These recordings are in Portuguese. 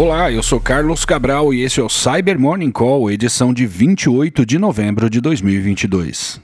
Olá, eu sou Carlos Cabral e esse é o Cyber Morning Call, edição de 28 de novembro de 2022.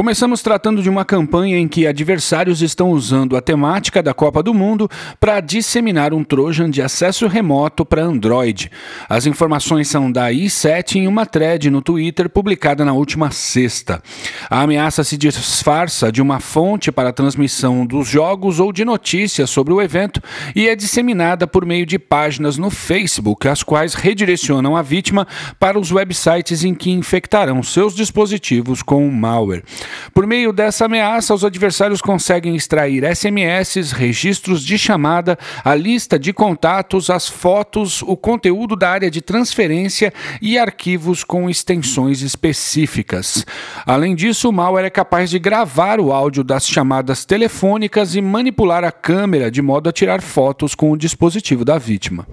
Começamos tratando de uma campanha em que adversários estão usando a temática da Copa do Mundo para disseminar um Trojan de acesso remoto para Android. As informações são da i7 em uma thread no Twitter publicada na última sexta. A ameaça se disfarça de uma fonte para a transmissão dos jogos ou de notícias sobre o evento e é disseminada por meio de páginas no Facebook, as quais redirecionam a vítima para os websites em que infectarão seus dispositivos com o malware. Por meio dessa ameaça, os adversários conseguem extrair SMS, registros de chamada, a lista de contatos, as fotos, o conteúdo da área de transferência e arquivos com extensões específicas. Além disso, o malware é capaz de gravar o áudio das chamadas telefônicas e manipular a câmera de modo a tirar fotos com o dispositivo da vítima.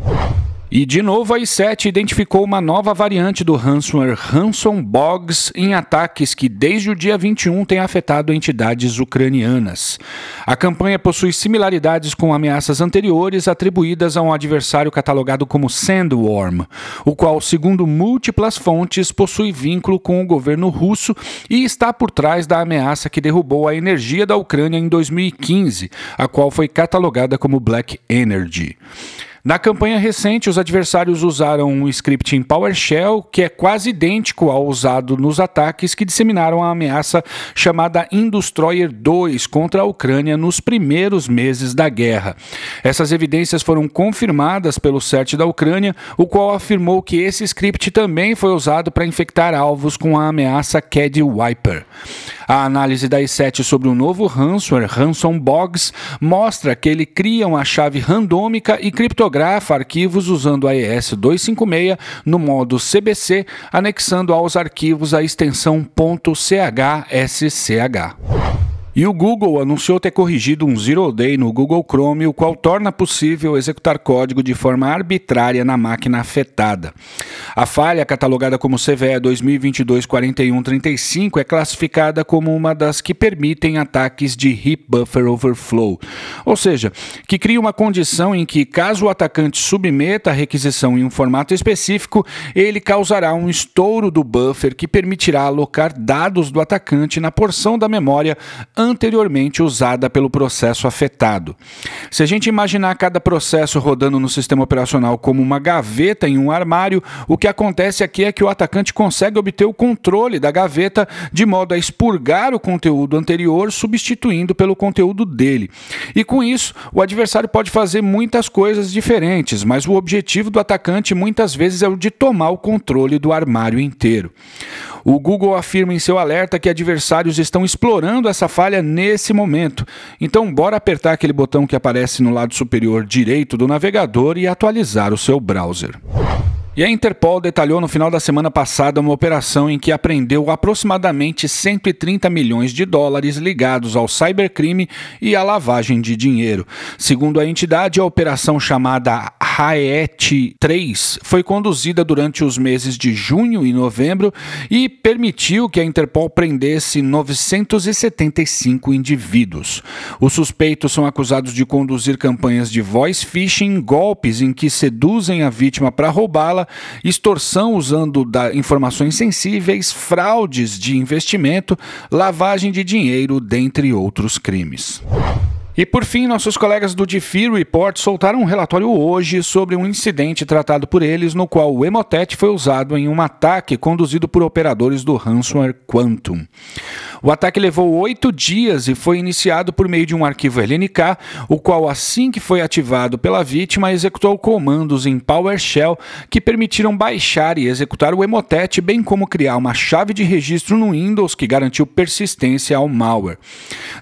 E de novo a i7 identificou uma nova variante do ransomware Ransom Bogs em ataques que desde o dia 21 tem afetado entidades ucranianas. A campanha possui similaridades com ameaças anteriores atribuídas a um adversário catalogado como Sandworm, o qual, segundo múltiplas fontes, possui vínculo com o governo russo e está por trás da ameaça que derrubou a energia da Ucrânia em 2015, a qual foi catalogada como Black Energy. Na campanha recente, os adversários usaram um script em PowerShell que é quase idêntico ao usado nos ataques que disseminaram a ameaça chamada Industroyer 2 contra a Ucrânia nos primeiros meses da guerra. Essas evidências foram confirmadas pelo CERT da Ucrânia, o qual afirmou que esse script também foi usado para infectar alvos com a ameaça CAD Wiper. A análise da i7 sobre o novo ransomware, Ransom Bogs, mostra que ele cria uma chave randômica e criptografa arquivos usando a ES 256 no modo CBC, anexando aos arquivos a extensão .chsch. E o Google anunciou ter corrigido um Zero Day no Google Chrome, o qual torna possível executar código de forma arbitrária na máquina afetada. A falha, catalogada como CVE 2022-4135, é classificada como uma das que permitem ataques de Heap Buffer Overflow, ou seja, que cria uma condição em que, caso o atacante submeta a requisição em um formato específico, ele causará um estouro do buffer que permitirá alocar dados do atacante na porção da memória anteriormente usada pelo processo afetado. Se a gente imaginar cada processo rodando no sistema operacional como uma gaveta em um armário, o que acontece aqui é que o atacante consegue obter o controle da gaveta de modo a expurgar o conteúdo anterior, substituindo pelo conteúdo dele. E com isso, o adversário pode fazer muitas coisas diferentes, mas o objetivo do atacante muitas vezes é o de tomar o controle do armário inteiro. O Google afirma em seu alerta que adversários estão explorando essa falha nesse momento. Então, bora apertar aquele botão que aparece no lado superior direito do navegador e atualizar o seu browser. E a Interpol detalhou no final da semana passada uma operação em que apreendeu aproximadamente 130 milhões de dólares ligados ao cybercrime e à lavagem de dinheiro. Segundo a entidade, a operação chamada Haet 3 foi conduzida durante os meses de junho e novembro e permitiu que a Interpol prendesse 975 indivíduos. Os suspeitos são acusados de conduzir campanhas de voice phishing, golpes em que seduzem a vítima para roubá-la extorsão usando da informações sensíveis, fraudes de investimento, lavagem de dinheiro, dentre outros crimes. E por fim, nossos colegas do DeFi Report soltaram um relatório hoje sobre um incidente tratado por eles no qual o Emotet foi usado em um ataque conduzido por operadores do ransomware Quantum. O ataque levou oito dias e foi iniciado por meio de um arquivo LNK, o qual, assim que foi ativado pela vítima, executou comandos em PowerShell que permitiram baixar e executar o Emotet, bem como criar uma chave de registro no Windows que garantiu persistência ao malware.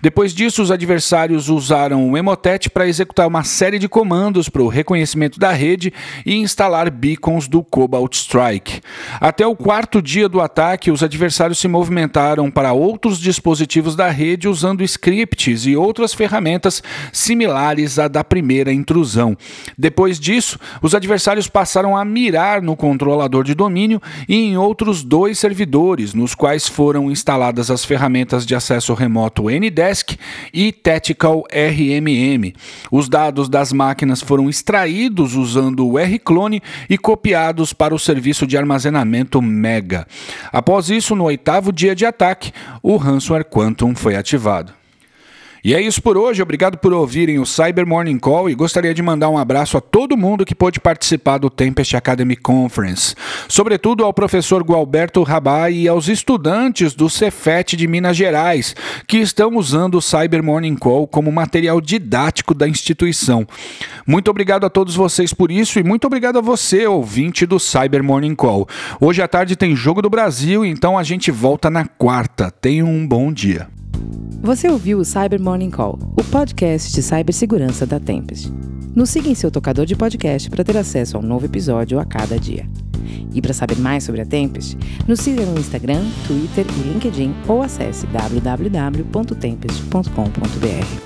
Depois disso, os adversários usaram o Emotet para executar uma série de comandos para o reconhecimento da rede e instalar beacons do Cobalt Strike. Até o quarto dia do ataque, os adversários se movimentaram para outro outros dispositivos da rede usando scripts e outras ferramentas similares à da primeira intrusão. Depois disso, os adversários passaram a mirar no controlador de domínio e em outros dois servidores, nos quais foram instaladas as ferramentas de acesso remoto Ndesk e Tactical RMM. Os dados das máquinas foram extraídos usando o R-Clone e copiados para o serviço de armazenamento Mega. Após isso, no oitavo dia de ataque, o ransomware Quantum foi ativado. E é isso por hoje. Obrigado por ouvirem o Cyber Morning Call e gostaria de mandar um abraço a todo mundo que pôde participar do Tempest Academy Conference. Sobretudo ao professor Gualberto Rabai e aos estudantes do Cefet de Minas Gerais, que estão usando o Cyber Morning Call como material didático da instituição. Muito obrigado a todos vocês por isso e muito obrigado a você, ouvinte do Cyber Morning Call. Hoje à tarde tem Jogo do Brasil, então a gente volta na quarta. Tenham um bom dia. Você ouviu o Cyber Morning Call, o podcast de cibersegurança da Tempest. Nos siga em seu tocador de podcast para ter acesso a um novo episódio a cada dia. E para saber mais sobre a Tempest, nos siga no Instagram, Twitter e LinkedIn ou acesse www.tempest.com.br.